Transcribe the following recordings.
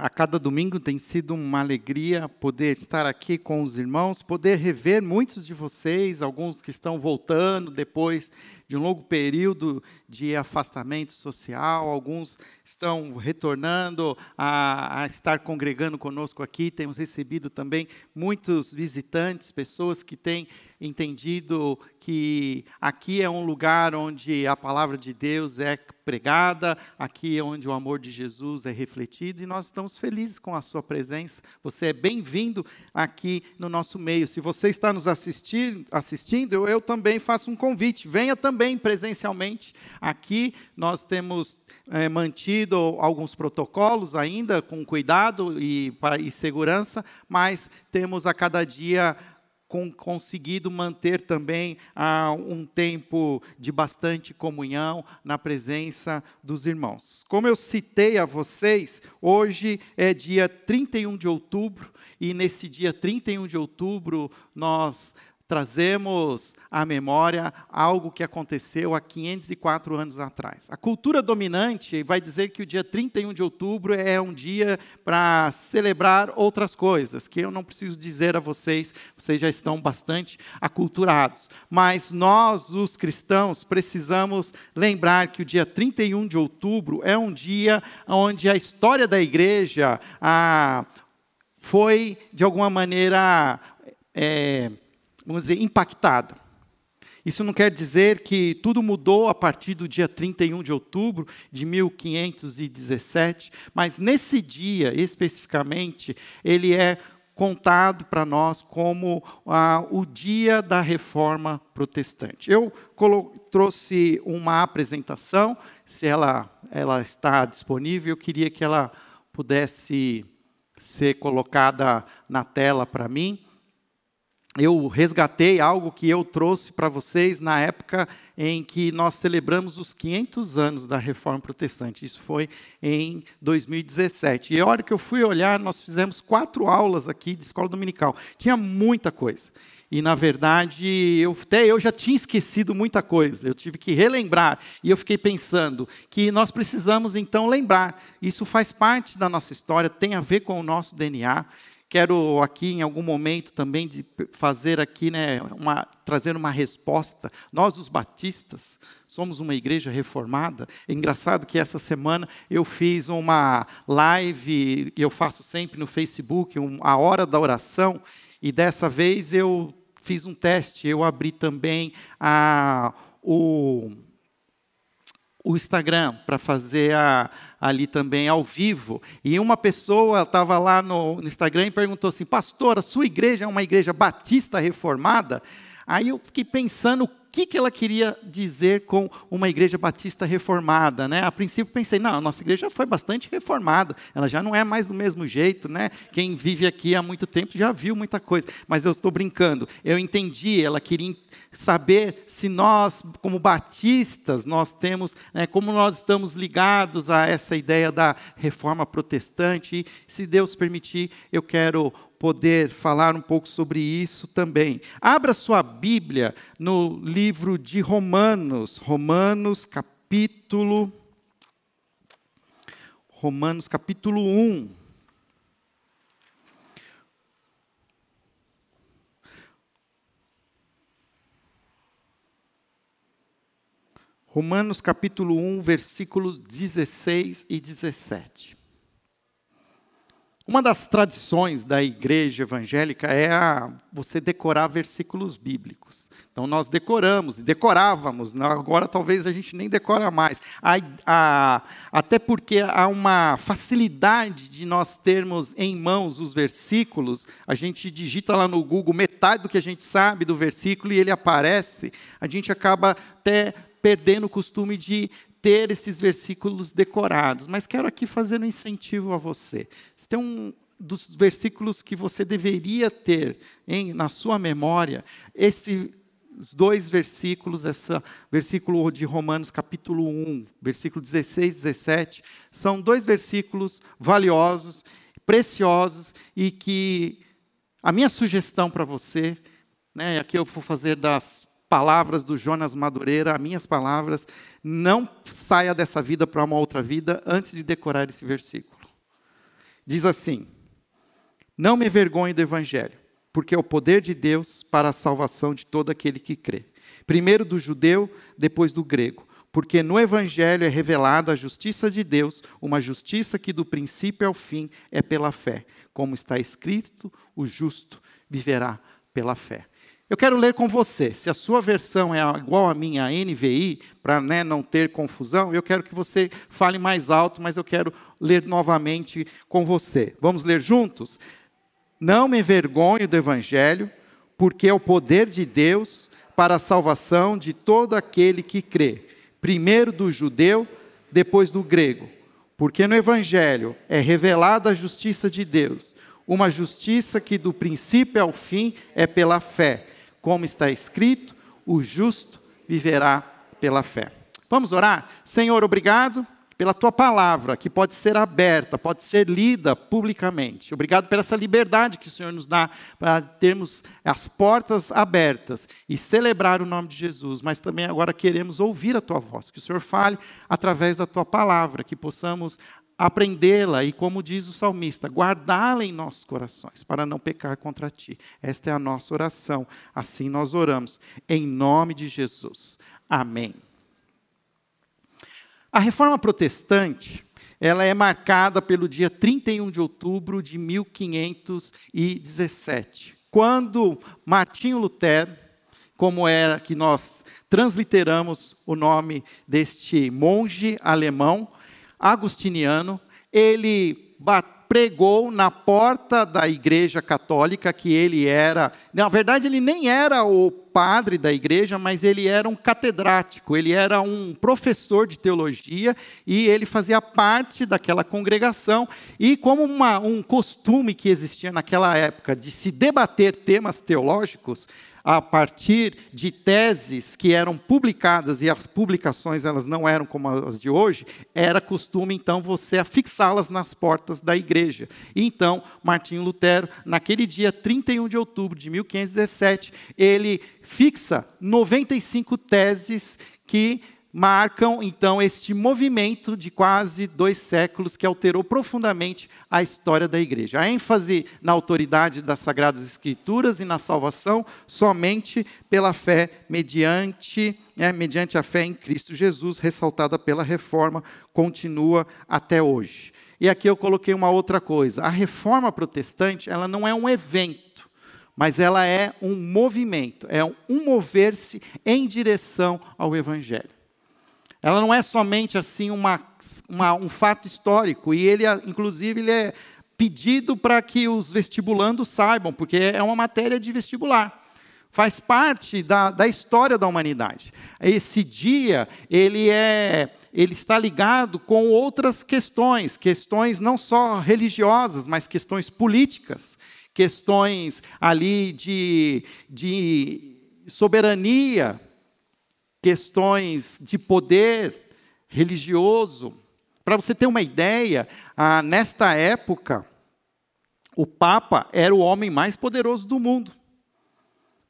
a cada domingo tem sido uma alegria poder estar aqui com os irmãos, poder rever muitos de vocês, alguns que estão voltando depois de um longo período de afastamento social, alguns estão retornando a, a, estar congregando conosco aqui. Temos recebido também muitos visitantes, pessoas que têm entendido que aqui é um lugar onde a palavra de Deus é pregada, aqui é onde o amor de Jesus é refletido e nós estamos felizes com a sua presença. Você é bem-vindo aqui no nosso meio. Se você está nos assistir, assistindo, eu, eu também faço um convite. Venha também presencialmente. Aqui nós temos é, mantido alguns protocolos ainda com cuidado e, para, e segurança, mas temos a cada dia com, conseguido manter também ah, um tempo de bastante comunhão na presença dos irmãos. Como eu citei a vocês, hoje é dia 31 de outubro, e nesse dia 31 de outubro nós trazemos à memória algo que aconteceu há 504 anos atrás. A cultura dominante vai dizer que o dia 31 de outubro é um dia para celebrar outras coisas, que eu não preciso dizer a vocês, vocês já estão bastante aculturados. Mas nós, os cristãos, precisamos lembrar que o dia 31 de outubro é um dia onde a história da igreja ah, foi, de alguma maneira, é, vamos dizer, impactada. Isso não quer dizer que tudo mudou a partir do dia 31 de outubro de 1517, mas nesse dia especificamente, ele é contado para nós como ah, o dia da reforma protestante. Eu trouxe uma apresentação, se ela, ela está disponível, eu queria que ela pudesse ser colocada na tela para mim eu resgatei algo que eu trouxe para vocês na época em que nós celebramos os 500 anos da Reforma Protestante. Isso foi em 2017. E a hora que eu fui olhar, nós fizemos quatro aulas aqui de escola dominical. Tinha muita coisa. E, na verdade, eu, até eu já tinha esquecido muita coisa. Eu tive que relembrar. E eu fiquei pensando que nós precisamos, então, lembrar. Isso faz parte da nossa história, tem a ver com o nosso DNA. Quero aqui em algum momento também fazer aqui, né, uma, trazer uma resposta. Nós os batistas somos uma igreja reformada. É engraçado que essa semana eu fiz uma live, e eu faço sempre no Facebook, um, a hora da oração, e dessa vez eu fiz um teste. Eu abri também a, o o Instagram para fazer a, ali também ao vivo. E uma pessoa estava lá no, no, Instagram e perguntou assim: Pastor, a sua igreja é uma igreja batista reformada? Aí eu fiquei pensando que, que ela queria dizer com uma igreja batista reformada. Né? A princípio pensei, não, a nossa igreja foi bastante reformada, ela já não é mais do mesmo jeito. Né? Quem vive aqui há muito tempo já viu muita coisa. Mas eu estou brincando, eu entendi, ela queria saber se nós, como batistas, nós temos, né, como nós estamos ligados a essa ideia da reforma protestante. E, se Deus permitir, eu quero poder falar um pouco sobre isso também. Abra sua Bíblia no livro de Romanos, Romanos capítulo Romanos capítulo 1. Romanos capítulo 1, versículos 16 e 17. Uma das tradições da igreja evangélica é a, você decorar versículos bíblicos. Então nós decoramos, decorávamos, né? agora talvez a gente nem decora mais. A, a, até porque há uma facilidade de nós termos em mãos os versículos, a gente digita lá no Google metade do que a gente sabe do versículo e ele aparece, a gente acaba até perdendo o costume de ter esses versículos decorados. Mas quero aqui fazer um incentivo a você. Se tem um dos versículos que você deveria ter em, na sua memória, esses dois versículos, esse versículo de Romanos capítulo 1, versículo 16 e 17, são dois versículos valiosos, preciosos e que a minha sugestão para você, né, aqui eu vou fazer das palavras do Jonas Madureira, as minhas palavras, não saia dessa vida para uma outra vida antes de decorar esse versículo. diz assim: Não me envergonhe do evangelho, porque é o poder de Deus para a salvação de todo aquele que crê. Primeiro do judeu, depois do grego. Porque no Evangelho é revelada a justiça de Deus, uma justiça que do princípio ao fim é pela fé. Como está escrito, o justo viverá pela fé. Eu quero ler com você. Se a sua versão é igual à minha NVI, para né, não ter confusão, eu quero que você fale mais alto, mas eu quero ler novamente com você. Vamos ler juntos? Não me envergonho do Evangelho, porque é o poder de Deus para a salvação de todo aquele que crê, primeiro do judeu, depois do grego. Porque no Evangelho é revelada a justiça de Deus, uma justiça que do princípio ao fim é pela fé. Como está escrito, o justo viverá pela fé. Vamos orar? Senhor, obrigado pela tua palavra, que pode ser aberta, pode ser lida publicamente. Obrigado por essa liberdade que o Senhor nos dá para termos as portas abertas e celebrar o nome de Jesus, mas também agora queremos ouvir a tua voz, que o Senhor fale através da tua palavra, que possamos aprendê-la e, como diz o salmista, guardá-la em nossos corações, para não pecar contra ti. Esta é a nossa oração. Assim nós oramos, em nome de Jesus. Amém. A reforma protestante, ela é marcada pelo dia 31 de outubro de 1517, quando Martinho Lutero, como era que nós transliteramos o nome deste monge alemão, agustiniano, ele pregou na porta da igreja católica que ele era, na verdade ele nem era o padre da igreja, mas ele era um catedrático, ele era um professor de teologia e ele fazia parte daquela congregação. E como uma, um costume que existia naquela época de se debater temas teológicos, a partir de teses que eram publicadas e as publicações elas não eram como as de hoje, era costume então você afixá-las nas portas da igreja. Então Martinho Lutero, naquele dia 31 de outubro de 1517, ele fixa 95 teses que marcam então este movimento de quase dois séculos que alterou profundamente a história da igreja. A ênfase na autoridade das Sagradas Escrituras e na salvação somente pela fé, mediante, é, mediante a fé em Cristo Jesus, ressaltada pela reforma, continua até hoje. E aqui eu coloquei uma outra coisa. A reforma protestante ela não é um evento, mas ela é um movimento, é um mover-se em direção ao Evangelho. Ela não é somente assim uma, uma, um fato histórico, e ele, inclusive, ele é pedido para que os vestibulandos saibam, porque é uma matéria de vestibular. Faz parte da, da história da humanidade. Esse dia, ele, é, ele está ligado com outras questões, questões não só religiosas, mas questões políticas, questões ali de, de soberania, questões de poder religioso. Para você ter uma ideia, ah, nesta época, o Papa era o homem mais poderoso do mundo.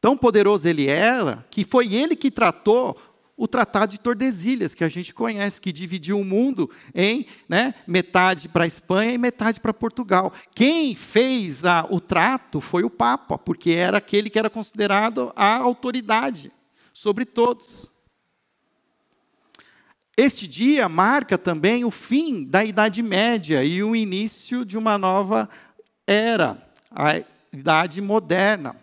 Tão poderoso ele era que foi ele que tratou o Tratado de Tordesilhas, que a gente conhece, que dividiu o mundo em né, metade para a Espanha e metade para Portugal. Quem fez a, o trato foi o Papa, porque era aquele que era considerado a autoridade sobre todos. Este dia marca também o fim da Idade Média e o início de uma nova era, a Idade Moderna.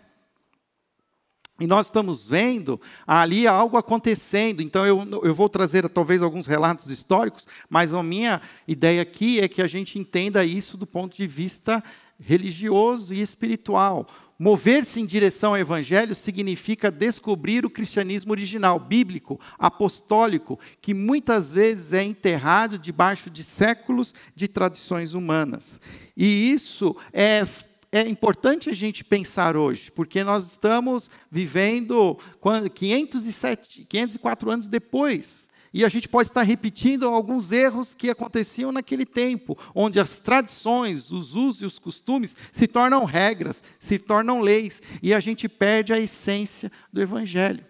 E nós estamos vendo ali algo acontecendo. Então, eu, eu vou trazer talvez alguns relatos históricos, mas a minha ideia aqui é que a gente entenda isso do ponto de vista religioso e espiritual. Mover-se em direção ao Evangelho significa descobrir o cristianismo original, bíblico, apostólico, que muitas vezes é enterrado debaixo de séculos de tradições humanas. E isso é é importante a gente pensar hoje, porque nós estamos vivendo 507, 504 anos depois e a gente pode estar repetindo alguns erros que aconteciam naquele tempo, onde as tradições, os usos e os costumes se tornam regras, se tornam leis, e a gente perde a essência do Evangelho.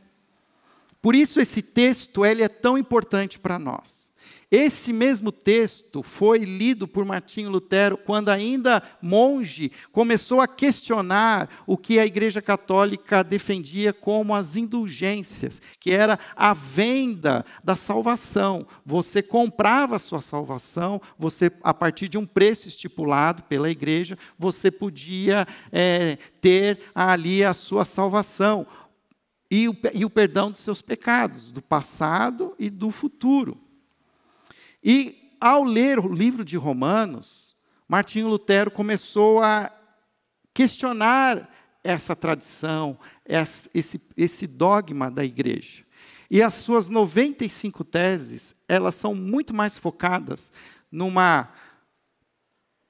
Por isso esse texto ele é tão importante para nós. Esse mesmo texto foi lido por Martinho Lutero quando, ainda monge, começou a questionar o que a Igreja Católica defendia como as indulgências, que era a venda da salvação. Você comprava a sua salvação, você, a partir de um preço estipulado pela Igreja, você podia é, ter ali a sua salvação. E o, e o perdão dos seus pecados, do passado e do futuro. E ao ler o livro de Romanos, Martinho Lutero começou a questionar essa tradição, esse, esse dogma da igreja. E as suas 95 teses, elas são muito mais focadas numa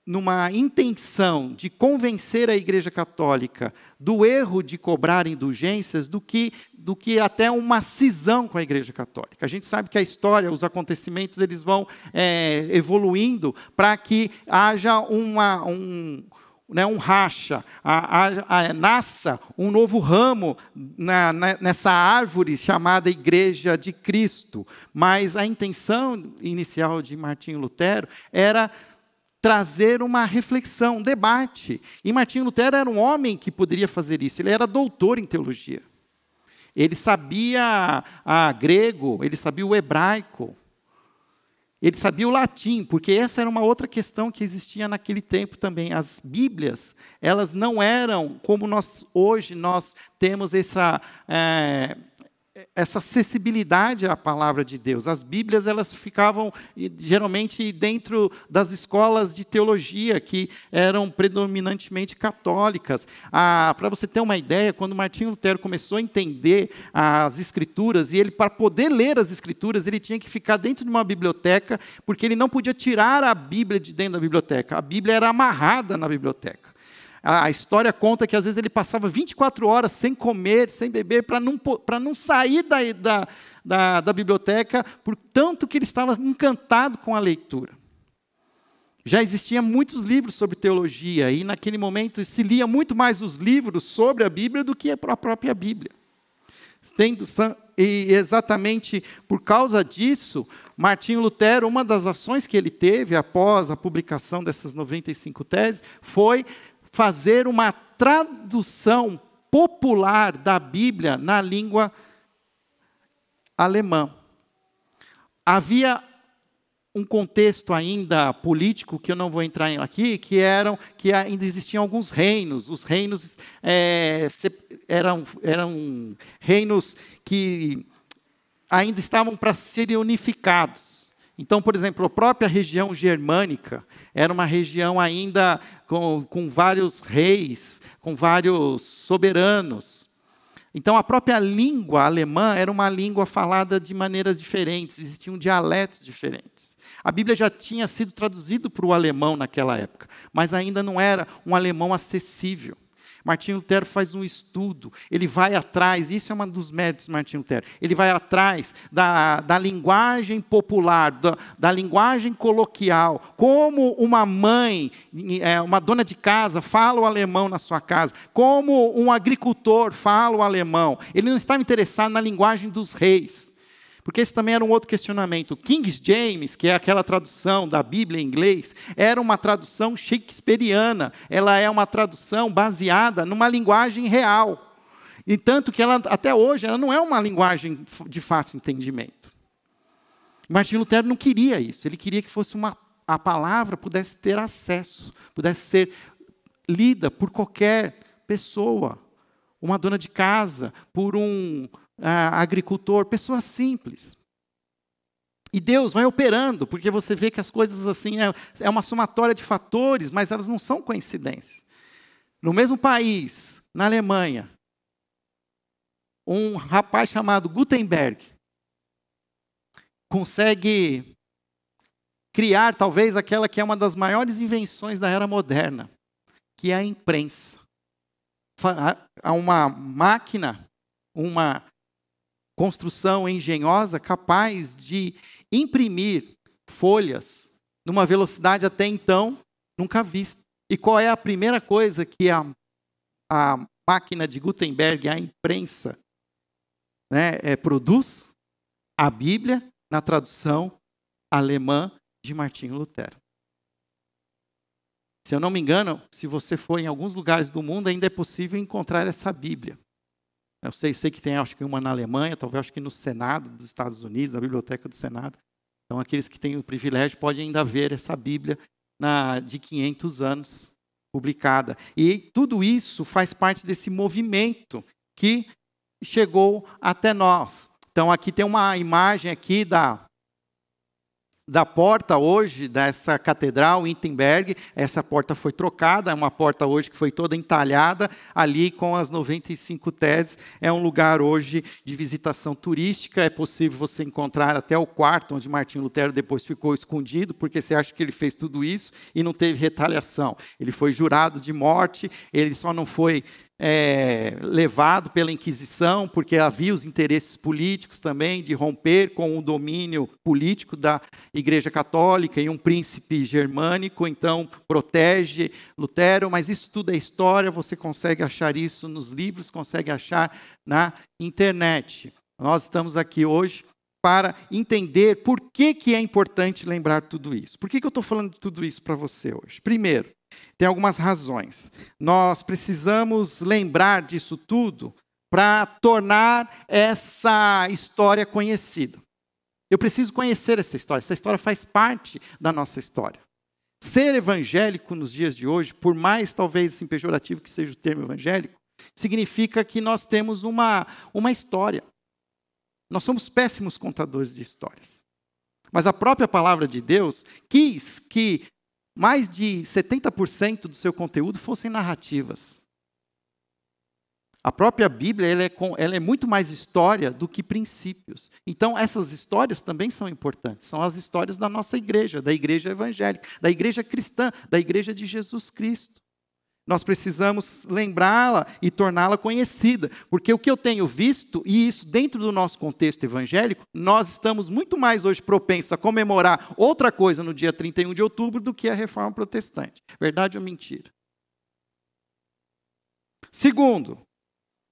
numa intenção de convencer a Igreja Católica do erro de cobrar indulgências do que, do que até uma cisão com a Igreja Católica. A gente sabe que a história, os acontecimentos, eles vão é, evoluindo para que haja uma, um, né, um racha, a, a, a, nasça um novo ramo na, na, nessa árvore chamada Igreja de Cristo. Mas a intenção inicial de Martinho Lutero era trazer uma reflexão, um debate. E Martinho Lutero era um homem que poderia fazer isso, ele era doutor em teologia. Ele sabia a grego, ele sabia o hebraico, ele sabia o latim, porque essa era uma outra questão que existia naquele tempo também. As Bíblias, elas não eram como nós hoje nós temos essa é, essa acessibilidade à palavra de Deus. As Bíblias elas ficavam geralmente dentro das escolas de teologia que eram predominantemente católicas. Ah, para você ter uma ideia, quando Martinho Lutero começou a entender as escrituras e ele para poder ler as escrituras ele tinha que ficar dentro de uma biblioteca porque ele não podia tirar a Bíblia de dentro da biblioteca. A Bíblia era amarrada na biblioteca. A história conta que às vezes ele passava 24 horas sem comer, sem beber, para não, não sair da, da, da, da biblioteca, por tanto que ele estava encantado com a leitura. Já existiam muitos livros sobre teologia, e naquele momento se lia muito mais os livros sobre a Bíblia do que a própria Bíblia. Tendo, e exatamente por causa disso, Martinho Lutero, uma das ações que ele teve após a publicação dessas 95 teses, foi fazer uma tradução popular da Bíblia na língua alemã. Havia um contexto ainda político que eu não vou entrar aqui, que eram que ainda existiam alguns reinos. Os reinos é, eram, eram reinos que ainda estavam para serem unificados. Então, por exemplo, a própria região germânica era uma região ainda com, com vários reis, com vários soberanos. Então, a própria língua alemã era uma língua falada de maneiras diferentes, existiam dialetos diferentes. A Bíblia já tinha sido traduzida para o alemão naquela época, mas ainda não era um alemão acessível. Martinho Lutero faz um estudo, ele vai atrás, isso é um dos méritos de Martinho Lutero, ele vai atrás da, da linguagem popular, da, da linguagem coloquial, como uma mãe, é, uma dona de casa fala o alemão na sua casa, como um agricultor fala o alemão. Ele não estava interessado na linguagem dos reis. Porque esse também era um outro questionamento. King James, que é aquela tradução da Bíblia em inglês, era uma tradução shakespeariana. Ela é uma tradução baseada numa linguagem real. E tanto que ela, até hoje, ela não é uma linguagem de fácil entendimento. Martinho Lutero não queria isso. Ele queria que fosse uma a palavra pudesse ter acesso, pudesse ser lida por qualquer pessoa, uma dona de casa, por um ah, agricultor, pessoas simples. E Deus vai operando, porque você vê que as coisas assim é, é uma somatória de fatores, mas elas não são coincidências. No mesmo país, na Alemanha, um rapaz chamado Gutenberg consegue criar talvez aquela que é uma das maiores invenções da era moderna, que é a imprensa. Há uma máquina, uma construção engenhosa capaz de imprimir folhas numa velocidade até então nunca vista. E qual é a primeira coisa que a, a máquina de Gutenberg, a imprensa, né, é, produz? A Bíblia na tradução alemã de Martinho Lutero. Se eu não me engano, se você for em alguns lugares do mundo, ainda é possível encontrar essa Bíblia. Eu sei, sei que tem, acho que uma na Alemanha, talvez acho que no Senado dos Estados Unidos, na Biblioteca do Senado. Então, aqueles que têm o privilégio podem ainda ver essa Bíblia na, de 500 anos publicada. E tudo isso faz parte desse movimento que chegou até nós. Então, aqui tem uma imagem aqui da da porta hoje dessa catedral Wittenberg, essa porta foi trocada, é uma porta hoje que foi toda entalhada ali com as 95 teses. É um lugar hoje de visitação turística, é possível você encontrar até o quarto onde Martinho Lutero depois ficou escondido, porque você acha que ele fez tudo isso e não teve retaliação. Ele foi jurado de morte, ele só não foi é, levado pela Inquisição, porque havia os interesses políticos também de romper com o domínio político da Igreja Católica e um príncipe germânico, então protege Lutero, mas isso tudo é história, você consegue achar isso nos livros, consegue achar na internet. Nós estamos aqui hoje para entender por que, que é importante lembrar tudo isso. Por que, que eu estou falando de tudo isso para você hoje? Primeiro, tem algumas razões. Nós precisamos lembrar disso tudo para tornar essa história conhecida. Eu preciso conhecer essa história. Essa história faz parte da nossa história. Ser evangélico nos dias de hoje, por mais talvez assim, pejorativo que seja o termo evangélico, significa que nós temos uma, uma história. Nós somos péssimos contadores de histórias. Mas a própria palavra de Deus quis que mais de 70% do seu conteúdo fossem narrativas. A própria Bíblia ela é, ela é, muito mais história do que princípios. Então, essas histórias também são importantes. São as histórias da nossa igreja, da igreja evangélica, da igreja cristã, da igreja de Jesus Cristo. Nós precisamos lembrá-la e torná-la conhecida, porque o que eu tenho visto, e isso dentro do nosso contexto evangélico, nós estamos muito mais hoje propensos a comemorar outra coisa no dia 31 de outubro do que a reforma protestante. Verdade ou mentira? Segundo,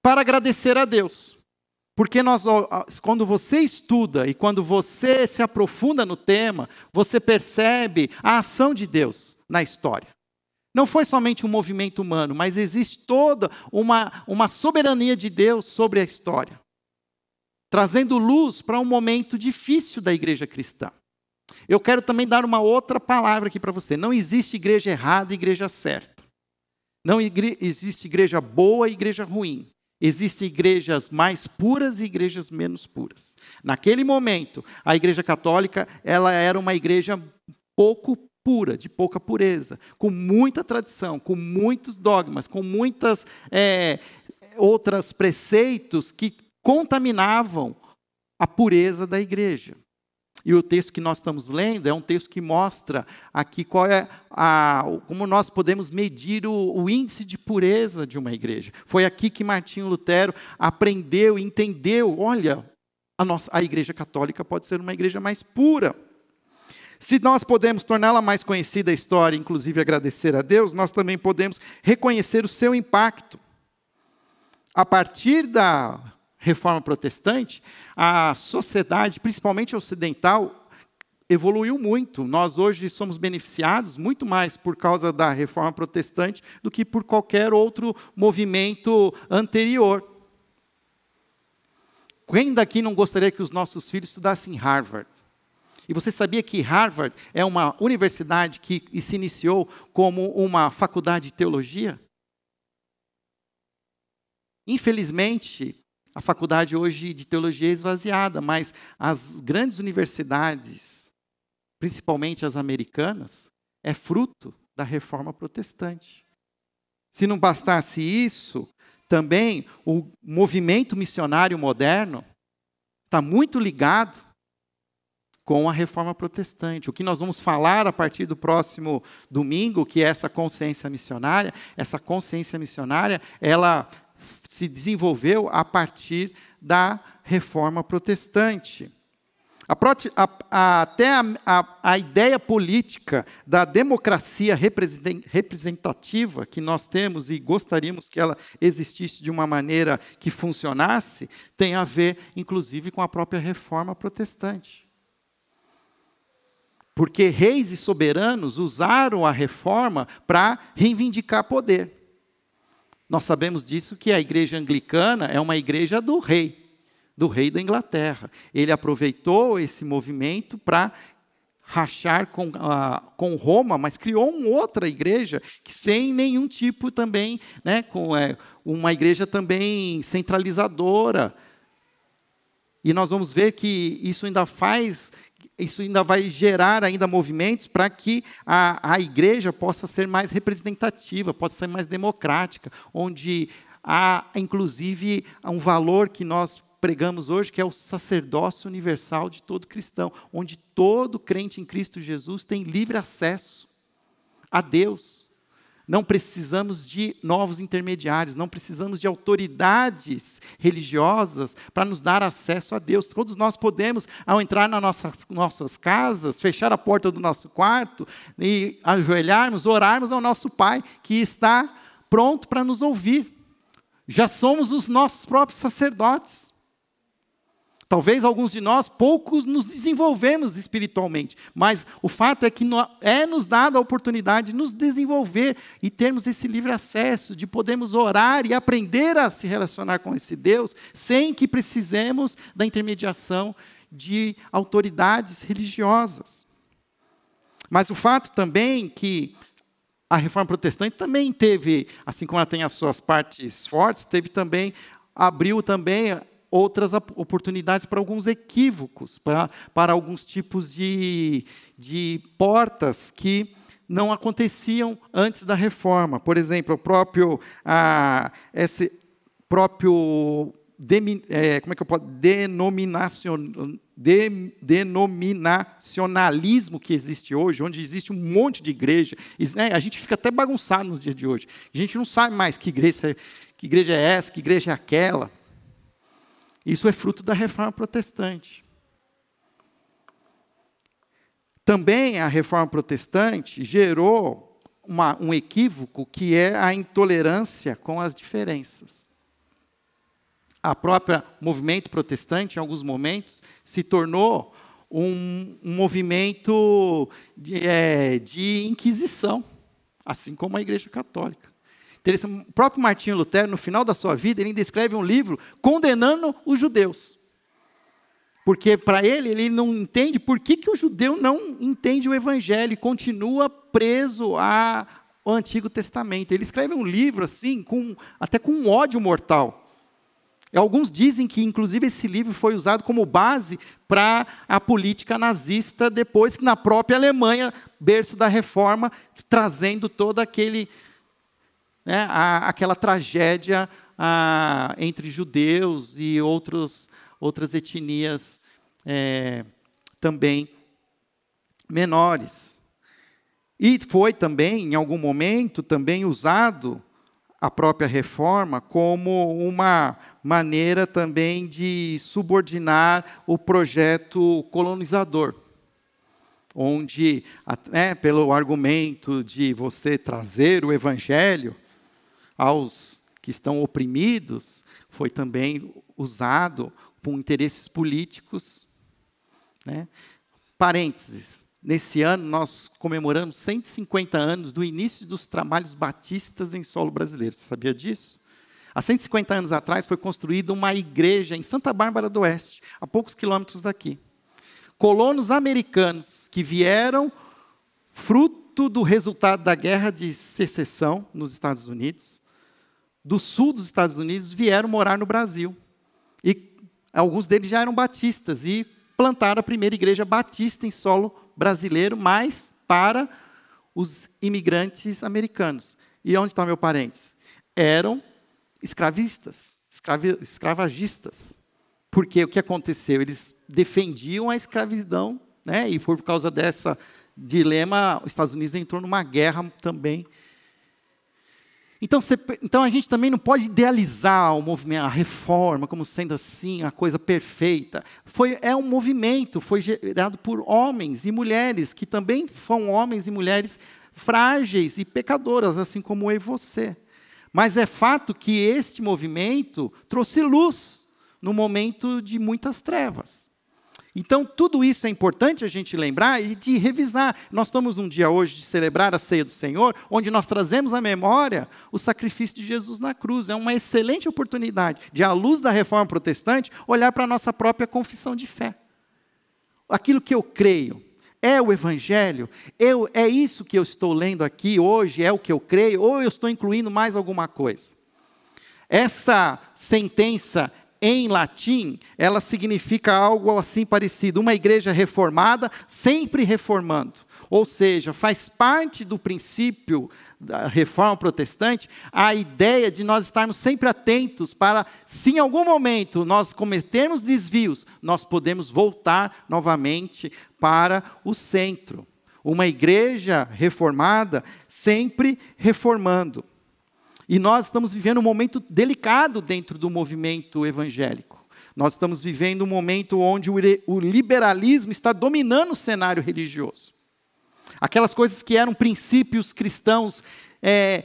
para agradecer a Deus. Porque nós, quando você estuda e quando você se aprofunda no tema, você percebe a ação de Deus na história. Não foi somente um movimento humano, mas existe toda uma, uma soberania de Deus sobre a história, trazendo luz para um momento difícil da igreja cristã. Eu quero também dar uma outra palavra aqui para você. Não existe igreja errada e igreja certa. Não igre existe igreja boa e igreja ruim. Existem igrejas mais puras e igrejas menos puras. Naquele momento, a igreja católica ela era uma igreja pouco pura, de pouca pureza, com muita tradição, com muitos dogmas, com muitas é, outros preceitos que contaminavam a pureza da igreja. E o texto que nós estamos lendo é um texto que mostra aqui qual é a, como nós podemos medir o, o índice de pureza de uma igreja. Foi aqui que Martinho Lutero aprendeu e entendeu: olha, a, nossa, a igreja católica pode ser uma igreja mais pura. Se nós podemos torná-la mais conhecida a história, inclusive agradecer a Deus, nós também podemos reconhecer o seu impacto. A partir da reforma protestante, a sociedade, principalmente ocidental, evoluiu muito. Nós hoje somos beneficiados muito mais por causa da reforma protestante do que por qualquer outro movimento anterior. Quem daqui não gostaria que os nossos filhos estudassem em Harvard? E você sabia que Harvard é uma universidade que se iniciou como uma faculdade de teologia? Infelizmente, a faculdade hoje de teologia é esvaziada, mas as grandes universidades, principalmente as americanas, é fruto da reforma protestante. Se não bastasse isso, também o movimento missionário moderno está muito ligado com a reforma protestante. O que nós vamos falar a partir do próximo domingo, que é essa consciência missionária, essa consciência missionária, ela se desenvolveu a partir da reforma protestante. A, a, até a, a, ideia política da democracia representativa que nós temos e gostaríamos que ela existisse de uma maneira que funcionasse, tem a ver, inclusive, com a própria reforma protestante. Porque reis e soberanos usaram a reforma para reivindicar poder. Nós sabemos disso que a igreja anglicana é uma igreja do rei, do rei da Inglaterra. Ele aproveitou esse movimento para rachar com, com Roma, mas criou uma outra igreja que sem nenhum tipo também, né, com é, uma igreja também centralizadora. E nós vamos ver que isso ainda faz, isso ainda vai gerar ainda movimentos para que a, a igreja possa ser mais representativa, possa ser mais democrática, onde há inclusive um valor que nós pregamos hoje, que é o sacerdócio universal de todo cristão, onde todo crente em Cristo Jesus tem livre acesso a Deus. Não precisamos de novos intermediários, não precisamos de autoridades religiosas para nos dar acesso a Deus. Todos nós podemos, ao entrar nas nossas, nossas casas, fechar a porta do nosso quarto e ajoelharmos, orarmos ao nosso Pai, que está pronto para nos ouvir. Já somos os nossos próprios sacerdotes. Talvez alguns de nós poucos nos desenvolvemos espiritualmente, mas o fato é que é nos dada a oportunidade de nos desenvolver e termos esse livre acesso, de podermos orar e aprender a se relacionar com esse Deus, sem que precisemos da intermediação de autoridades religiosas. Mas o fato também que a reforma protestante também teve, assim como ela tem as suas partes fortes, teve também abriu também outras oportunidades para alguns equívocos, para, para alguns tipos de, de portas que não aconteciam antes da reforma. Por exemplo, o próprio, ah, esse próprio é, como é que eu posso, denominacion, de, denominacionalismo que existe hoje, onde existe um monte de igreja, né, a gente fica até bagunçado nos dias de hoje. A gente não sabe mais que igreja, que igreja é essa, que igreja é aquela. Isso é fruto da reforma protestante. Também a reforma protestante gerou uma, um equívoco que é a intolerância com as diferenças. A própria movimento protestante, em alguns momentos, se tornou um, um movimento de, é, de inquisição, assim como a Igreja Católica. O próprio Martinho Lutero, no final da sua vida, ele ainda escreve um livro condenando os judeus. Porque para ele, ele não entende por que, que o judeu não entende o evangelho e continua preso ao Antigo Testamento. Ele escreve um livro assim, com, até com um ódio mortal. Alguns dizem que, inclusive, esse livro foi usado como base para a política nazista, depois que na própria Alemanha, berço da reforma, trazendo todo aquele né, a, aquela tragédia a, entre judeus e outros, outras etnias é, também menores. E foi também, em algum momento, também usado a própria reforma como uma maneira também de subordinar o projeto colonizador, onde, né, pelo argumento de você trazer o evangelho, aos que estão oprimidos foi também usado com interesses políticos. Né? Parênteses. Nesse ano, nós comemoramos 150 anos do início dos trabalhos batistas em solo brasileiro. Você sabia disso? Há 150 anos atrás foi construída uma igreja em Santa Bárbara do Oeste, a poucos quilômetros daqui. Colonos americanos que vieram fruto do resultado da guerra de secessão nos Estados Unidos, do sul dos Estados Unidos vieram morar no Brasil. E alguns deles já eram batistas e plantaram a primeira igreja batista em solo brasileiro, mas para os imigrantes americanos. E onde está meu parentes? Eram escravistas, escravi, escravagistas. Porque o que aconteceu? Eles defendiam a escravidão, né? e por causa dessa dilema, os Estados Unidos entrou numa guerra também então, você, então, a gente também não pode idealizar o movimento, a reforma, como sendo assim, a coisa perfeita. Foi, é um movimento, foi gerado por homens e mulheres, que também são homens e mulheres frágeis e pecadoras, assim como eu e você. Mas é fato que este movimento trouxe luz no momento de muitas trevas. Então, tudo isso é importante a gente lembrar e de revisar. Nós estamos num dia hoje de celebrar a ceia do Senhor, onde nós trazemos à memória o sacrifício de Jesus na cruz. É uma excelente oportunidade de, à luz da reforma protestante, olhar para a nossa própria confissão de fé. Aquilo que eu creio, é o Evangelho? Eu, é isso que eu estou lendo aqui hoje? É o que eu creio? Ou eu estou incluindo mais alguma coisa? Essa sentença em latim, ela significa algo assim parecido, uma igreja reformada, sempre reformando. Ou seja, faz parte do princípio da reforma protestante a ideia de nós estarmos sempre atentos para, se em algum momento nós cometermos desvios, nós podemos voltar novamente para o centro. Uma igreja reformada sempre reformando. E nós estamos vivendo um momento delicado dentro do movimento evangélico. Nós estamos vivendo um momento onde o liberalismo está dominando o cenário religioso. Aquelas coisas que eram princípios cristãos é,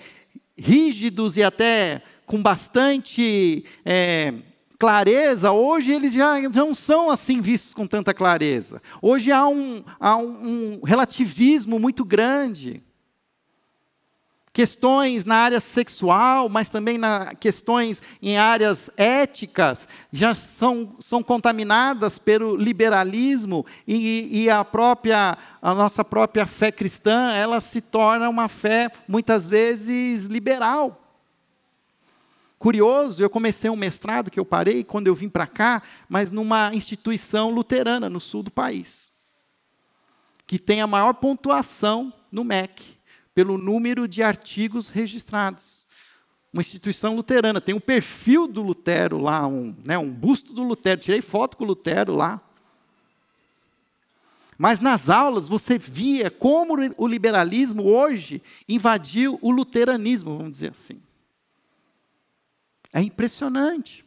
rígidos e até com bastante é, clareza, hoje eles já não são assim vistos com tanta clareza. Hoje há um, há um, um relativismo muito grande questões na área sexual, mas também na questões em áreas éticas, já são, são contaminadas pelo liberalismo e, e a própria a nossa própria fé cristã, ela se torna uma fé muitas vezes liberal. Curioso, eu comecei um mestrado que eu parei quando eu vim para cá, mas numa instituição luterana no sul do país, que tem a maior pontuação no MEC pelo número de artigos registrados. Uma instituição luterana, tem um perfil do Lutero lá, um, né, um busto do Lutero, tirei foto com o Lutero lá. Mas nas aulas você via como o liberalismo hoje invadiu o luteranismo, vamos dizer assim. É impressionante.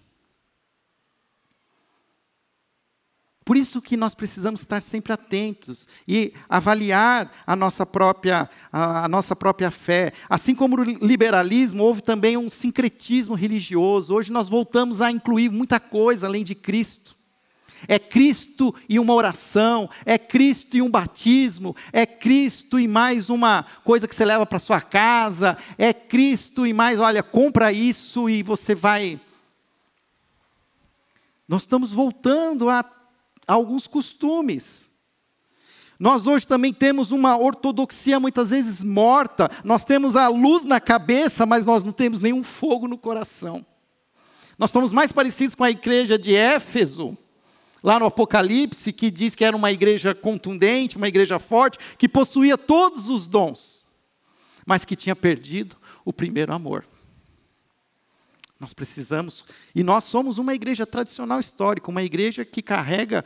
Por isso que nós precisamos estar sempre atentos e avaliar a nossa própria, a, a, nossa própria fé. Assim como no liberalismo, houve também um sincretismo religioso. Hoje nós voltamos a incluir muita coisa além de Cristo. É Cristo e uma oração, é Cristo e um batismo, é Cristo e mais uma coisa que você leva para sua casa, é Cristo e mais, olha, compra isso e você vai. Nós estamos voltando a alguns costumes. Nós hoje também temos uma ortodoxia muitas vezes morta. Nós temos a luz na cabeça, mas nós não temos nenhum fogo no coração. Nós estamos mais parecidos com a igreja de Éfeso, lá no Apocalipse, que diz que era uma igreja contundente, uma igreja forte, que possuía todos os dons, mas que tinha perdido o primeiro amor. Nós precisamos, e nós somos uma igreja tradicional histórica, uma igreja que carrega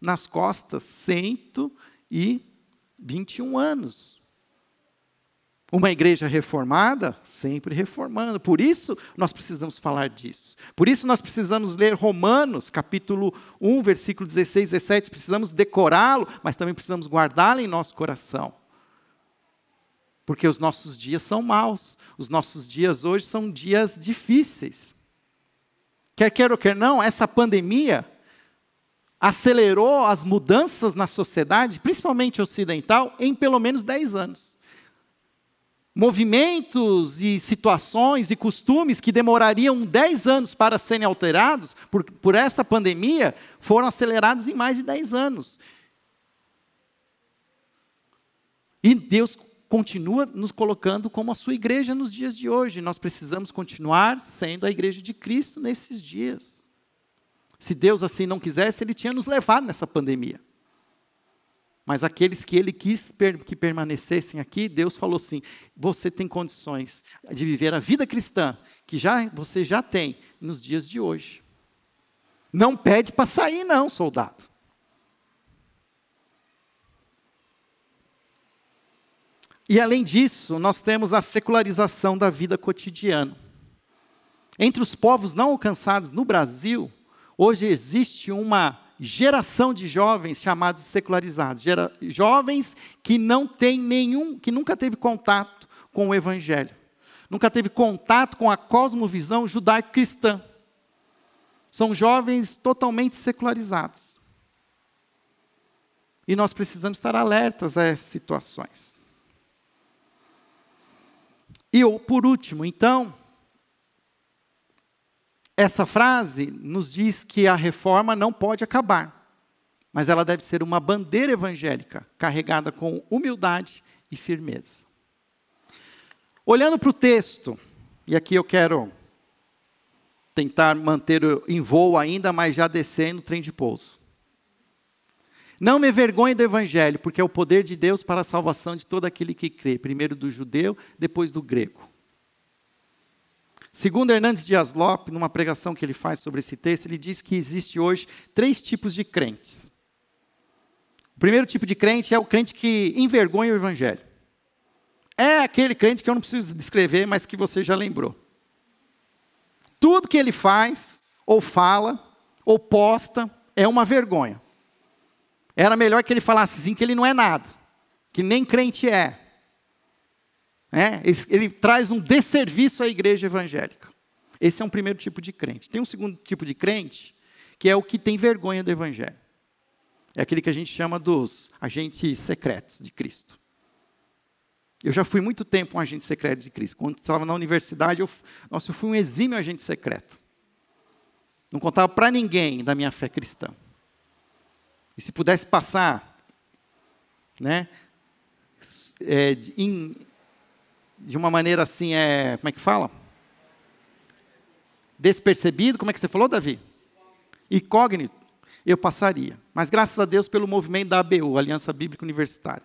nas costas 121 anos. Uma igreja reformada, sempre reformando. Por isso nós precisamos falar disso. Por isso nós precisamos ler Romanos, capítulo 1, versículo 16, 17. Precisamos decorá-lo, mas também precisamos guardá-lo em nosso coração. Porque os nossos dias são maus, os nossos dias hoje são dias difíceis. Quer queira ou quer não, essa pandemia acelerou as mudanças na sociedade, principalmente ocidental, em pelo menos 10 anos. Movimentos e situações e costumes que demorariam 10 anos para serem alterados por, por esta pandemia foram acelerados em mais de 10 anos. E Deus continua nos colocando como a sua igreja nos dias de hoje. Nós precisamos continuar sendo a igreja de Cristo nesses dias. Se Deus assim não quisesse, Ele tinha nos levado nessa pandemia. Mas aqueles que Ele quis que permanecessem aqui, Deus falou assim: você tem condições de viver a vida cristã que já você já tem nos dias de hoje. Não pede para sair, não, soldado. E além disso, nós temos a secularização da vida cotidiana. Entre os povos não alcançados no Brasil, hoje existe uma geração de jovens chamados secularizados, Gera, jovens que não têm nenhum, que nunca teve contato com o evangelho, nunca teve contato com a cosmovisão judaico-cristã. São jovens totalmente secularizados. E nós precisamos estar alertas a essas situações. E por último, então, essa frase nos diz que a reforma não pode acabar, mas ela deve ser uma bandeira evangélica carregada com humildade e firmeza. Olhando para o texto, e aqui eu quero tentar manter em voo ainda, mas já descendo o trem de pouso. Não me vergonhe do evangelho, porque é o poder de Deus para a salvação de todo aquele que crê, primeiro do judeu, depois do grego. Segundo Hernandes Dias Lopes, numa pregação que ele faz sobre esse texto, ele diz que existe hoje três tipos de crentes. O primeiro tipo de crente é o crente que envergonha o evangelho. É aquele crente que eu não preciso descrever, mas que você já lembrou. Tudo que ele faz, ou fala, ou posta, é uma vergonha. Era melhor que ele falasse assim, que ele não é nada, que nem crente é. é ele, traz um desserviço à igreja evangélica. Esse é um primeiro tipo de crente. Tem um segundo tipo de crente, que é o que tem vergonha do evangelho. É aquele que a gente chama dos agentes secretos de Cristo. Eu já fui muito tempo um agente secreto de Cristo. Quando estava na universidade, eu, nossa, eu fui um exímio agente secreto. Não contava para ninguém da minha fé cristã. E se pudesse passar, né, é, de, in, de uma maneira assim, é, como é que fala? Despercebido, como é que você falou, Davi? Incógnito, eu passaria. Mas graças a Deus pelo movimento da ABU, Aliança Bíblica Universitária,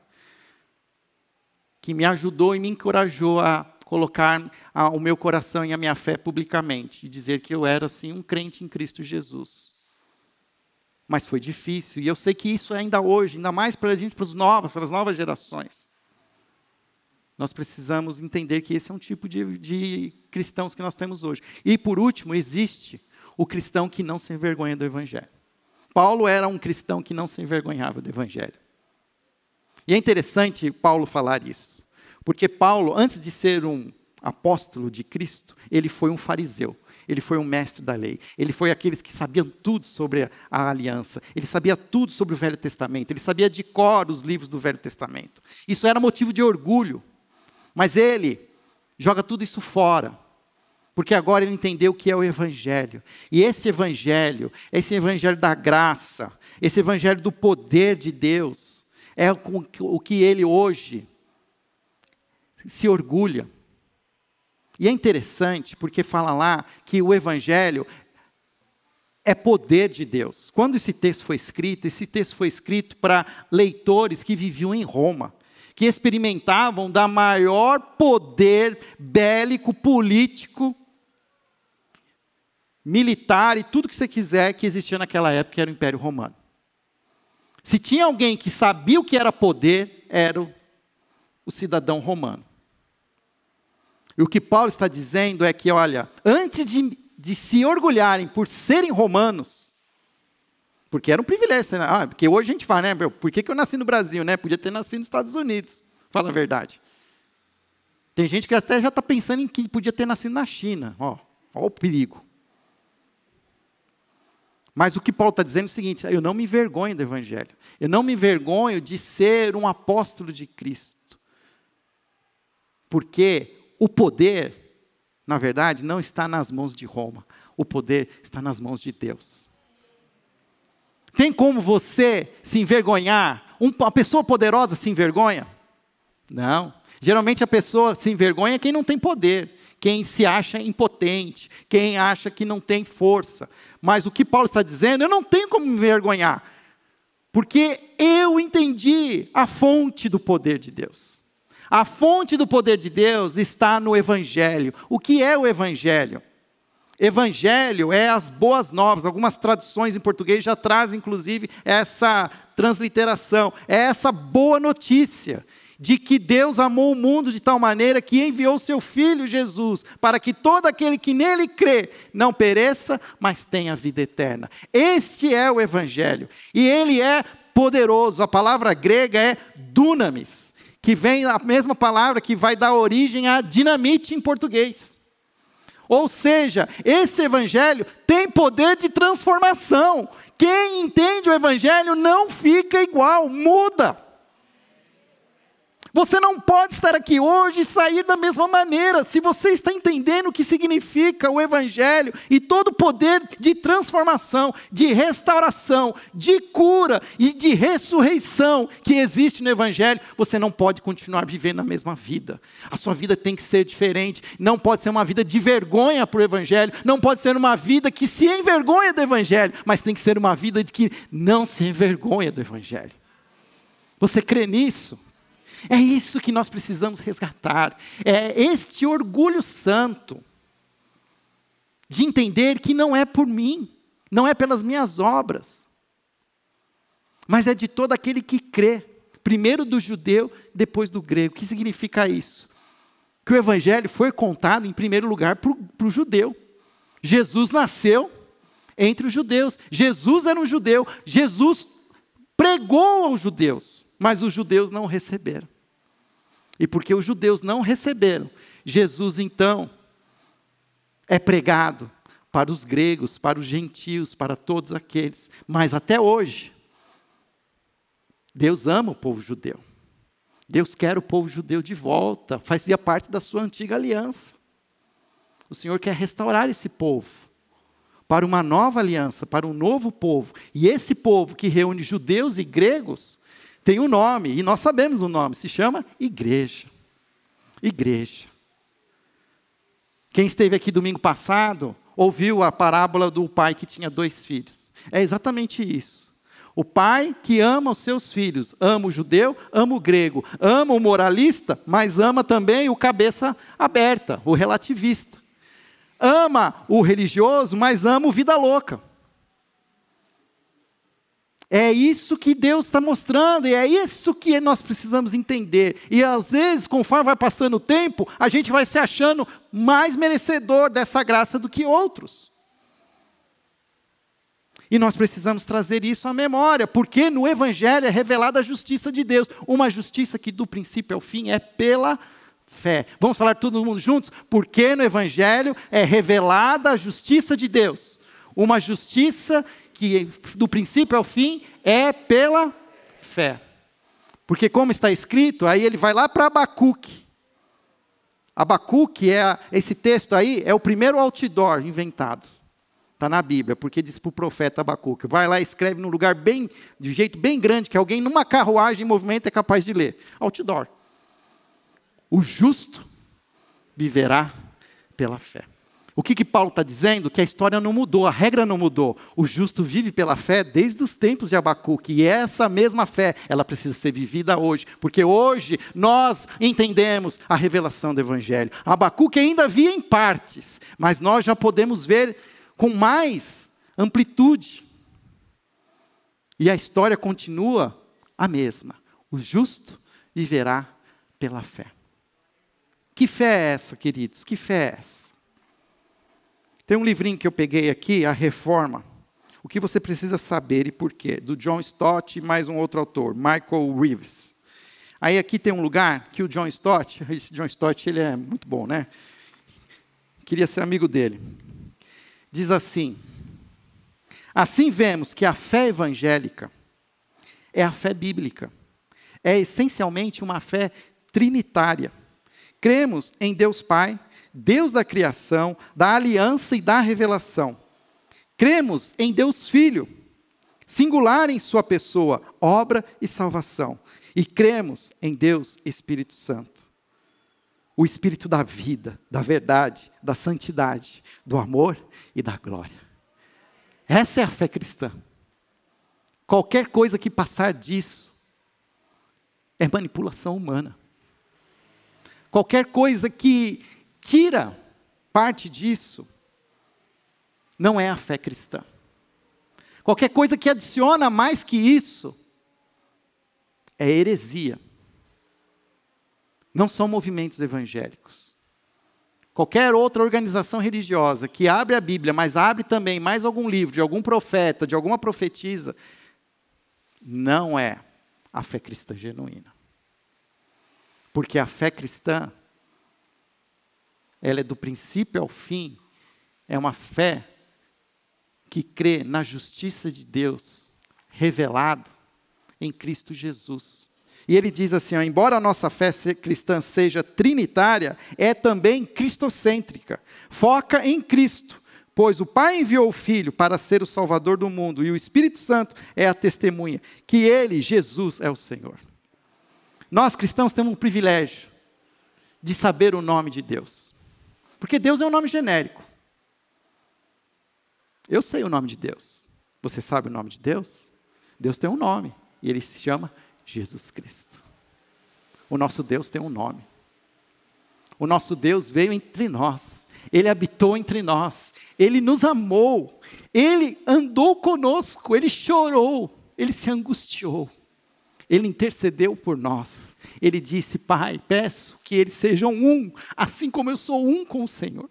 que me ajudou e me encorajou a colocar a, o meu coração e a minha fé publicamente e dizer que eu era assim um crente em Cristo Jesus mas foi difícil. E eu sei que isso ainda hoje, ainda mais para a gente, para os novos, para as novas gerações. Nós precisamos entender que esse é um tipo de, de cristãos que nós temos hoje. E por último, existe o cristão que não se envergonha do Evangelho. Paulo era um cristão que não se envergonhava do Evangelho. E é interessante Paulo falar isso, porque Paulo, antes de ser um apóstolo de Cristo, ele foi um fariseu ele foi um mestre da lei. Ele foi aqueles que sabiam tudo sobre a aliança. Ele sabia tudo sobre o Velho Testamento. Ele sabia de cor os livros do Velho Testamento. Isso era motivo de orgulho. Mas ele joga tudo isso fora. Porque agora ele entendeu o que é o Evangelho. E esse Evangelho, esse Evangelho da graça, esse Evangelho do poder de Deus, é o que ele hoje se orgulha. E é interessante porque fala lá que o Evangelho é poder de Deus. Quando esse texto foi escrito, esse texto foi escrito para leitores que viviam em Roma, que experimentavam da maior poder bélico, político, militar e tudo que você quiser que existia naquela época, que era o Império Romano. Se tinha alguém que sabia o que era poder, era o cidadão romano. E o que Paulo está dizendo é que, olha, antes de, de se orgulharem por serem romanos, porque era um privilégio, né? ah, porque hoje a gente fala, né, meu, por que, que eu nasci no Brasil, né? Podia ter nascido nos Estados Unidos, fala a verdade. Tem gente que até já está pensando em que podia ter nascido na China, ó, ó o perigo. Mas o que Paulo está dizendo é o seguinte: eu não me envergonho do Evangelho, eu não me envergonho de ser um apóstolo de Cristo, porque o poder, na verdade, não está nas mãos de Roma. O poder está nas mãos de Deus. Tem como você se envergonhar? Uma pessoa poderosa se envergonha? Não. Geralmente a pessoa se envergonha quem não tem poder, quem se acha impotente, quem acha que não tem força. Mas o que Paulo está dizendo, eu não tenho como me envergonhar, porque eu entendi a fonte do poder de Deus. A fonte do poder de Deus está no Evangelho. O que é o Evangelho? Evangelho é as boas novas. Algumas traduções em português já trazem, inclusive, essa transliteração. É essa boa notícia de que Deus amou o mundo de tal maneira que enviou seu Filho Jesus, para que todo aquele que nele crê não pereça, mas tenha vida eterna. Este é o Evangelho. E ele é poderoso. A palavra grega é dunamis que vem a mesma palavra que vai dar origem a dinamite em português. Ou seja, esse evangelho tem poder de transformação. Quem entende o Evangelho não fica igual, muda. Você não pode estar aqui hoje e sair da mesma maneira. Se você está entendendo o que significa o Evangelho e todo o poder de transformação, de restauração, de cura e de ressurreição que existe no Evangelho, você não pode continuar vivendo a mesma vida. A sua vida tem que ser diferente. Não pode ser uma vida de vergonha para o Evangelho. Não pode ser uma vida que se envergonha do Evangelho. Mas tem que ser uma vida de que não se envergonha do Evangelho. Você crê nisso? É isso que nós precisamos resgatar. É este orgulho santo de entender que não é por mim, não é pelas minhas obras, mas é de todo aquele que crê, primeiro do judeu, depois do grego. O que significa isso? Que o evangelho foi contado em primeiro lugar para o judeu. Jesus nasceu entre os judeus. Jesus era um judeu. Jesus pregou aos judeus mas os judeus não receberam. E porque os judeus não receberam, Jesus então é pregado para os gregos, para os gentios, para todos aqueles. Mas até hoje, Deus ama o povo judeu. Deus quer o povo judeu de volta, fazia parte da sua antiga aliança. O Senhor quer restaurar esse povo para uma nova aliança, para um novo povo. E esse povo que reúne judeus e gregos tem um nome, e nós sabemos o nome, se chama igreja. Igreja. Quem esteve aqui domingo passado ouviu a parábola do pai que tinha dois filhos. É exatamente isso. O pai que ama os seus filhos, ama o judeu, ama o grego, ama o moralista, mas ama também o cabeça aberta, o relativista. Ama o religioso, mas ama o vida louca. É isso que Deus está mostrando, e é isso que nós precisamos entender. E às vezes, conforme vai passando o tempo, a gente vai se achando mais merecedor dessa graça do que outros. E nós precisamos trazer isso à memória, porque no Evangelho é revelada a justiça de Deus, uma justiça que do princípio ao fim é pela fé. Vamos falar todo mundo juntos? Porque no Evangelho é revelada a justiça de Deus, uma justiça do princípio ao fim é pela fé. Porque como está escrito, aí ele vai lá para Abacuque. Abacuque é esse texto aí é o primeiro outdoor inventado. Está na Bíblia, porque diz para o profeta Abacuque. Vai lá escreve num lugar bem, de jeito bem grande, que alguém numa carruagem em movimento é capaz de ler. Outdoor. O justo viverá pela fé. O que, que Paulo está dizendo? Que a história não mudou, a regra não mudou. O justo vive pela fé desde os tempos de Abacuque. E essa mesma fé, ela precisa ser vivida hoje. Porque hoje nós entendemos a revelação do Evangelho. Abacuque ainda via em partes, mas nós já podemos ver com mais amplitude. E a história continua a mesma. O justo viverá pela fé. Que fé é essa, queridos? Que fé é essa? Tem um livrinho que eu peguei aqui, A Reforma. O que você precisa saber e por quê? Do John Stott e mais um outro autor, Michael Reeves. Aí aqui tem um lugar que o John Stott, esse John Stott ele é muito bom, né? Queria ser amigo dele. Diz assim: Assim vemos que a fé evangélica é a fé bíblica. É essencialmente uma fé trinitária. Cremos em Deus Pai, Deus da criação, da aliança e da revelação. Cremos em Deus Filho, singular em Sua pessoa, obra e salvação. E cremos em Deus Espírito Santo, o Espírito da vida, da verdade, da santidade, do amor e da glória. Essa é a fé cristã. Qualquer coisa que passar disso é manipulação humana. Qualquer coisa que tira parte disso, não é a fé cristã. Qualquer coisa que adiciona mais que isso é heresia. Não são movimentos evangélicos. Qualquer outra organização religiosa que abre a Bíblia, mas abre também mais algum livro de algum profeta, de alguma profetisa, não é a fé cristã genuína. Porque a fé cristã ela é do princípio ao fim, é uma fé que crê na justiça de Deus revelada em Cristo Jesus. E ele diz assim: ó, embora a nossa fé cristã seja trinitária, é também cristocêntrica. Foca em Cristo, pois o Pai enviou o Filho para ser o Salvador do mundo e o Espírito Santo é a testemunha que ele, Jesus, é o Senhor. Nós cristãos temos um privilégio de saber o nome de Deus, porque Deus é um nome genérico. Eu sei o nome de Deus. Você sabe o nome de Deus? Deus tem um nome e ele se chama Jesus Cristo. O nosso Deus tem um nome. O nosso Deus veio entre nós, ele habitou entre nós, ele nos amou, ele andou conosco, ele chorou, ele se angustiou, ele intercedeu por nós. Ele disse: Pai, peço que eles sejam um, assim como eu sou um com o Senhor.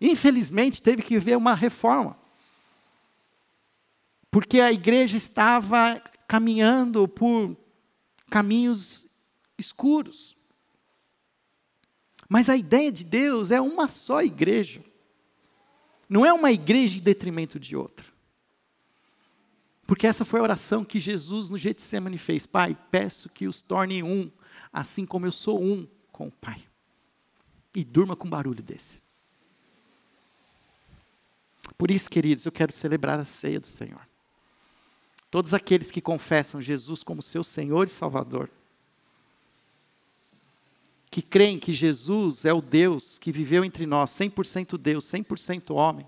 Infelizmente, teve que haver uma reforma, porque a igreja estava caminhando por caminhos escuros. Mas a ideia de Deus é uma só igreja. Não é uma igreja em detrimento de outra. Porque essa foi a oração que Jesus no Getsemane fez. Pai, peço que os torne um, assim como eu sou um com o Pai. E durma com um barulho desse. Por isso, queridos, eu quero celebrar a ceia do Senhor. Todos aqueles que confessam Jesus como seu Senhor e Salvador, que creem que Jesus é o Deus que viveu entre nós, 100% Deus, 100% homem,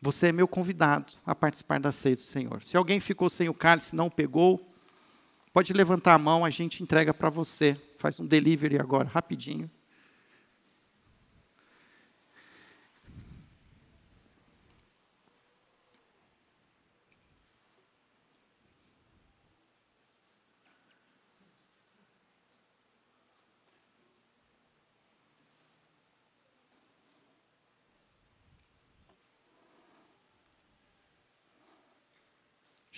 você é meu convidado a participar da ceia do Senhor. Se alguém ficou sem o cálice, não pegou, pode levantar a mão, a gente entrega para você. Faz um delivery agora, rapidinho.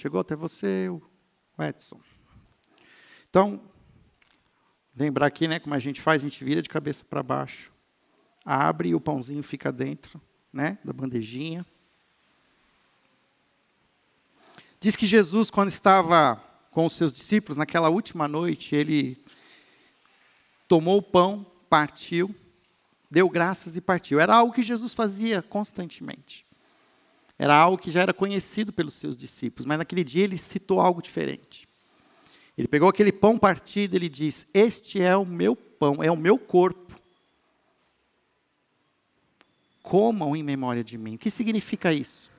Chegou até você, o Edson. Então, lembrar aqui, né, como a gente faz, a gente vira de cabeça para baixo, abre e o pãozinho fica dentro, né, da bandejinha. Diz que Jesus, quando estava com os seus discípulos, naquela última noite, ele tomou o pão, partiu, deu graças e partiu. Era algo que Jesus fazia constantemente. Era algo que já era conhecido pelos seus discípulos, mas naquele dia ele citou algo diferente. Ele pegou aquele pão partido e ele diz: Este é o meu pão, é o meu corpo. Comam em memória de mim. O que significa isso?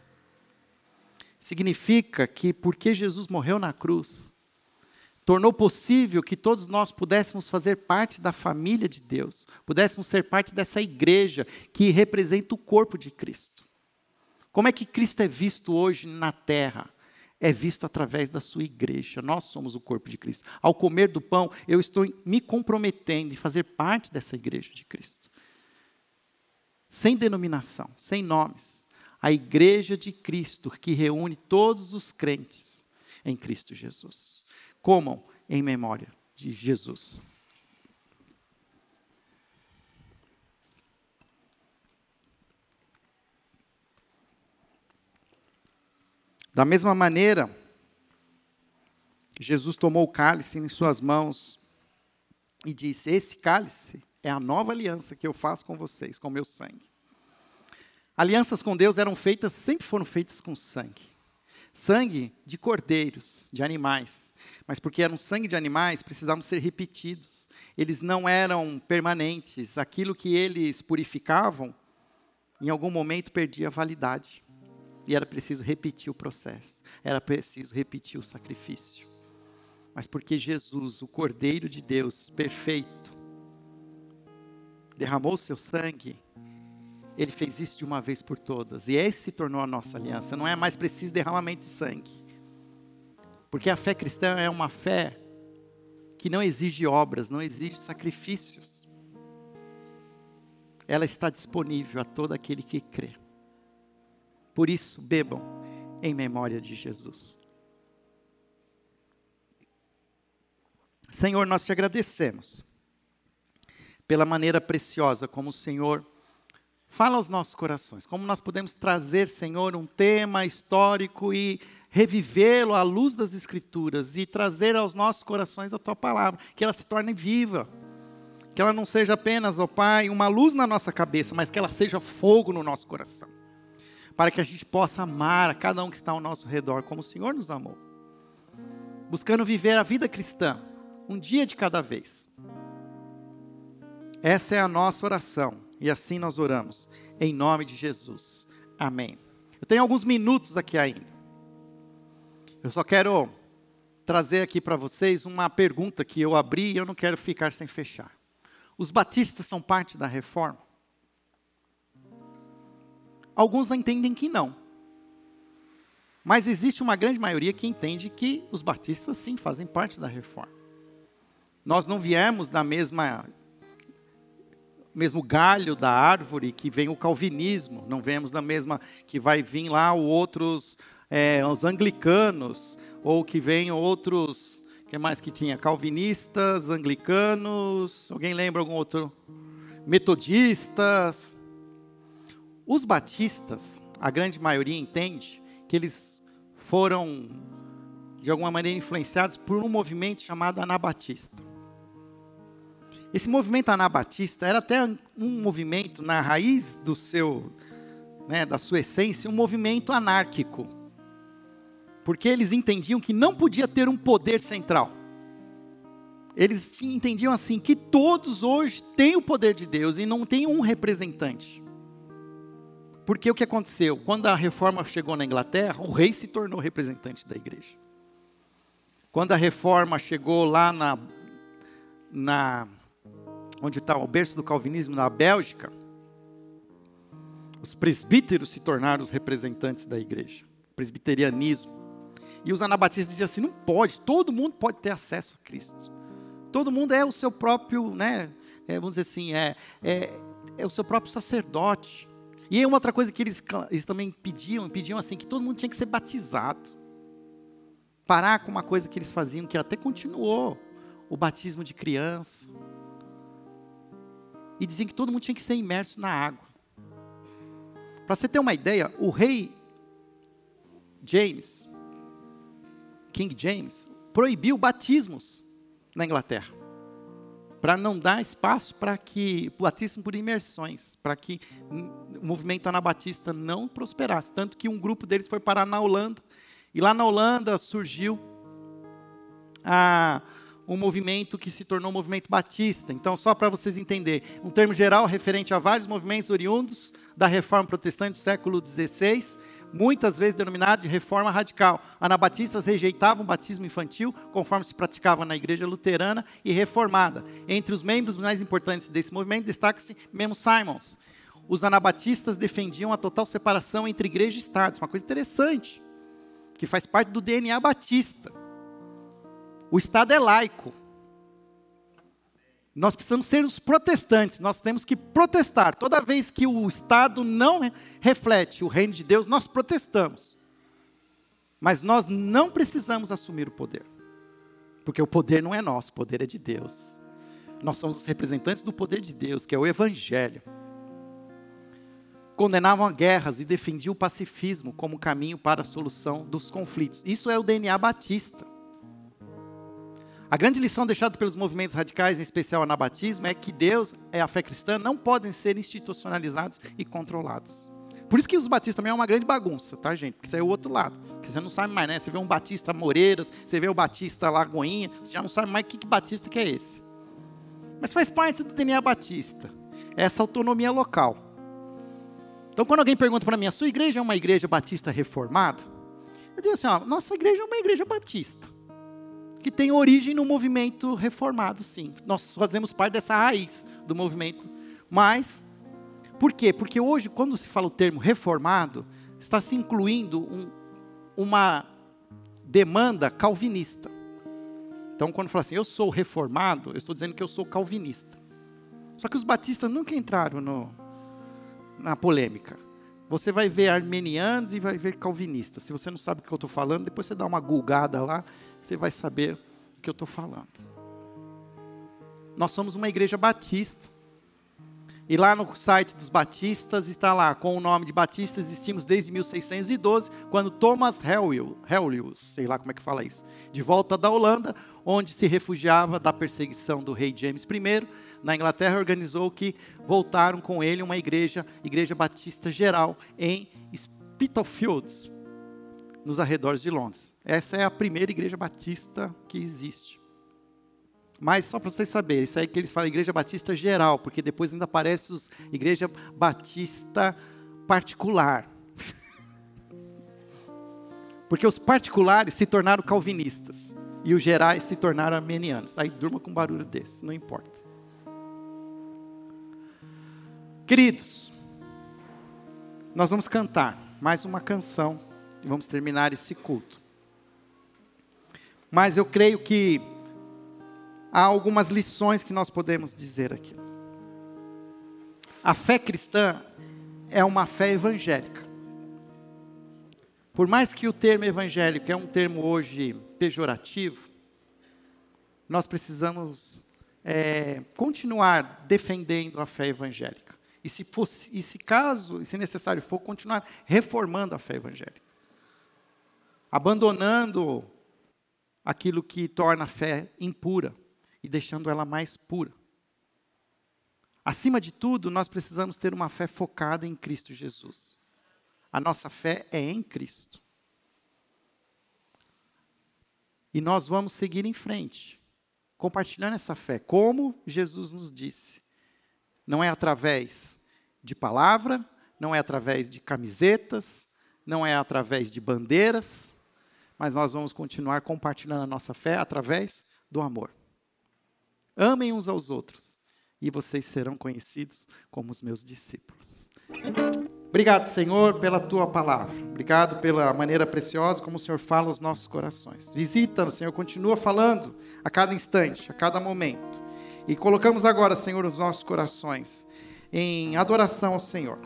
Significa que porque Jesus morreu na cruz, tornou possível que todos nós pudéssemos fazer parte da família de Deus, pudéssemos ser parte dessa igreja que representa o corpo de Cristo. Como é que Cristo é visto hoje na terra? É visto através da sua igreja. Nós somos o corpo de Cristo. Ao comer do pão, eu estou me comprometendo em fazer parte dessa igreja de Cristo. Sem denominação, sem nomes. A igreja de Cristo que reúne todos os crentes em Cristo Jesus. Comam em memória de Jesus. Da mesma maneira, Jesus tomou o cálice em suas mãos e disse: Esse cálice é a nova aliança que eu faço com vocês, com meu sangue. Alianças com Deus eram feitas, sempre foram feitas com sangue. Sangue de cordeiros, de animais. Mas porque eram sangue de animais, precisavam ser repetidos. Eles não eram permanentes. Aquilo que eles purificavam, em algum momento perdia validade. E era preciso repetir o processo, era preciso repetir o sacrifício. Mas porque Jesus, o Cordeiro de Deus, perfeito, derramou o seu sangue, ele fez isso de uma vez por todas. E esse se tornou a nossa aliança. Não é mais preciso derramamento de sangue. Porque a fé cristã é uma fé que não exige obras, não exige sacrifícios. Ela está disponível a todo aquele que crê. Por isso, bebam em memória de Jesus. Senhor, nós te agradecemos pela maneira preciosa como o Senhor Fala aos nossos corações, como nós podemos trazer, Senhor, um tema histórico e revivê-lo à luz das Escrituras e trazer aos nossos corações a tua palavra, que ela se torne viva. Que ela não seja apenas, ó Pai, uma luz na nossa cabeça, mas que ela seja fogo no nosso coração. Para que a gente possa amar a cada um que está ao nosso redor, como o Senhor nos amou. Buscando viver a vida cristã, um dia de cada vez. Essa é a nossa oração. E assim nós oramos. Em nome de Jesus. Amém. Eu tenho alguns minutos aqui ainda. Eu só quero trazer aqui para vocês uma pergunta que eu abri e eu não quero ficar sem fechar. Os batistas são parte da reforma? Alguns entendem que não. Mas existe uma grande maioria que entende que os batistas sim fazem parte da reforma. Nós não viemos da mesma mesmo galho da árvore que vem o calvinismo, não vemos da mesma que vai vir lá outros é, os anglicanos ou que vem outros que mais que tinha calvinistas, anglicanos, alguém lembra algum outro? Metodistas. Os batistas, a grande maioria entende que eles foram de alguma maneira influenciados por um movimento chamado Anabatista. Esse movimento anabatista era até um movimento na raiz do seu, né, da sua essência, um movimento anárquico. Porque eles entendiam que não podia ter um poder central. Eles entendiam assim que todos hoje têm o poder de Deus e não tem um representante. Porque o que aconteceu? Quando a reforma chegou na Inglaterra, o rei se tornou representante da igreja. Quando a reforma chegou lá na, na onde está o berço do calvinismo, na Bélgica, os presbíteros se tornaram os representantes da igreja, presbiterianismo. E os anabatistas diziam assim: não pode, todo mundo pode ter acesso a Cristo. Todo mundo é o seu próprio, né? É, vamos dizer assim, é, é, é o seu próprio sacerdote. E uma outra coisa que eles, eles também pediam, pediam assim, que todo mundo tinha que ser batizado. Parar com uma coisa que eles faziam, que até continuou, o batismo de criança e diziam que todo mundo tinha que ser imerso na água. Para você ter uma ideia, o rei James, King James, proibiu batismos na Inglaterra. Para não dar espaço para que o batismo por imersões, para que o movimento anabatista não prosperasse. Tanto que um grupo deles foi parar na Holanda, e lá na Holanda surgiu a, um movimento que se tornou um movimento batista. Então, só para vocês entenderem, um termo geral referente a vários movimentos oriundos da reforma protestante do século XVI, muitas vezes denominado de reforma radical. Anabatistas rejeitavam o batismo infantil, conforme se praticava na igreja luterana e reformada. Entre os membros mais importantes desse movimento destaca-se Memo Simons. Os anabatistas defendiam a total separação entre igreja e Estado. Isso é uma coisa interessante, que faz parte do DNA batista. O Estado é laico. Nós precisamos ser os protestantes, nós temos que protestar. Toda vez que o Estado não reflete o reino de Deus, nós protestamos. Mas nós não precisamos assumir o poder. Porque o poder não é nosso, o poder é de Deus. Nós somos os representantes do poder de Deus, que é o Evangelho. Condenavam guerras e defendiam o pacifismo como caminho para a solução dos conflitos. Isso é o DNA batista. A grande lição deixada pelos movimentos radicais, em especial o anabatismo, é que Deus e a fé cristã não podem ser institucionalizados e controlados. Por isso que os batistas também é uma grande bagunça, tá, gente? Porque isso é o outro lado. Porque você não sabe mais, né? Você vê um batista Moreiras, você vê o batista Lagoinha, você já não sabe mais que, que batista que é esse. Mas faz parte do DNA batista. Essa autonomia local. Então, quando alguém pergunta para mim, a sua igreja é uma igreja batista reformada? Eu digo assim, ó, nossa igreja é uma igreja batista que tem origem no movimento reformado, sim. Nós fazemos parte dessa raiz do movimento. Mas, por quê? Porque hoje, quando se fala o termo reformado, está se incluindo um, uma demanda calvinista. Então, quando fala assim, eu sou reformado, eu estou dizendo que eu sou calvinista. Só que os batistas nunca entraram no, na polêmica. Você vai ver armenianos e vai ver calvinistas. Se você não sabe o que eu estou falando, depois você dá uma gulgada lá você vai saber o que eu estou falando. Nós somos uma igreja batista. E lá no site dos Batistas está lá, com o nome de Batistas, existimos desde 1612, quando Thomas Hellius, sei lá como é que fala isso, de volta da Holanda, onde se refugiava da perseguição do rei James I, na Inglaterra, organizou que voltaram com ele uma igreja, Igreja Batista Geral, em Spitalfields, nos arredores de Londres. Essa é a primeira igreja batista que existe. Mas só para vocês saberem, isso aí que eles falam igreja batista geral, porque depois ainda aparece os igreja batista particular. porque os particulares se tornaram calvinistas e os gerais se tornaram armenianos. Aí durma com um barulho desse, não importa. Queridos, nós vamos cantar mais uma canção e vamos terminar esse culto. Mas eu creio que há algumas lições que nós podemos dizer aqui. A fé cristã é uma fé evangélica. Por mais que o termo evangélico é um termo hoje pejorativo, nós precisamos é, continuar defendendo a fé evangélica. E se, fosse, e se caso, e se necessário for, continuar reformando a fé evangélica. Abandonando aquilo que torna a fé impura e deixando ela mais pura. Acima de tudo, nós precisamos ter uma fé focada em Cristo Jesus. A nossa fé é em Cristo. E nós vamos seguir em frente, compartilhando essa fé, como Jesus nos disse. Não é através de palavra, não é através de camisetas, não é através de bandeiras, mas nós vamos continuar compartilhando a nossa fé através do amor. Amem uns aos outros, e vocês serão conhecidos como os meus discípulos. Obrigado, Senhor, pela tua palavra. Obrigado pela maneira preciosa como o Senhor fala aos nossos corações. Visita, Senhor, continua falando a cada instante, a cada momento. E colocamos agora, Senhor, os nossos corações em adoração ao Senhor.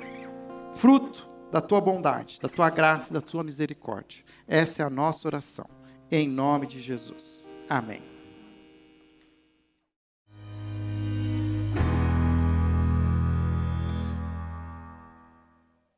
Fruto da tua bondade, da tua graça, da tua misericórdia. Essa é a nossa oração. Em nome de Jesus. Amém.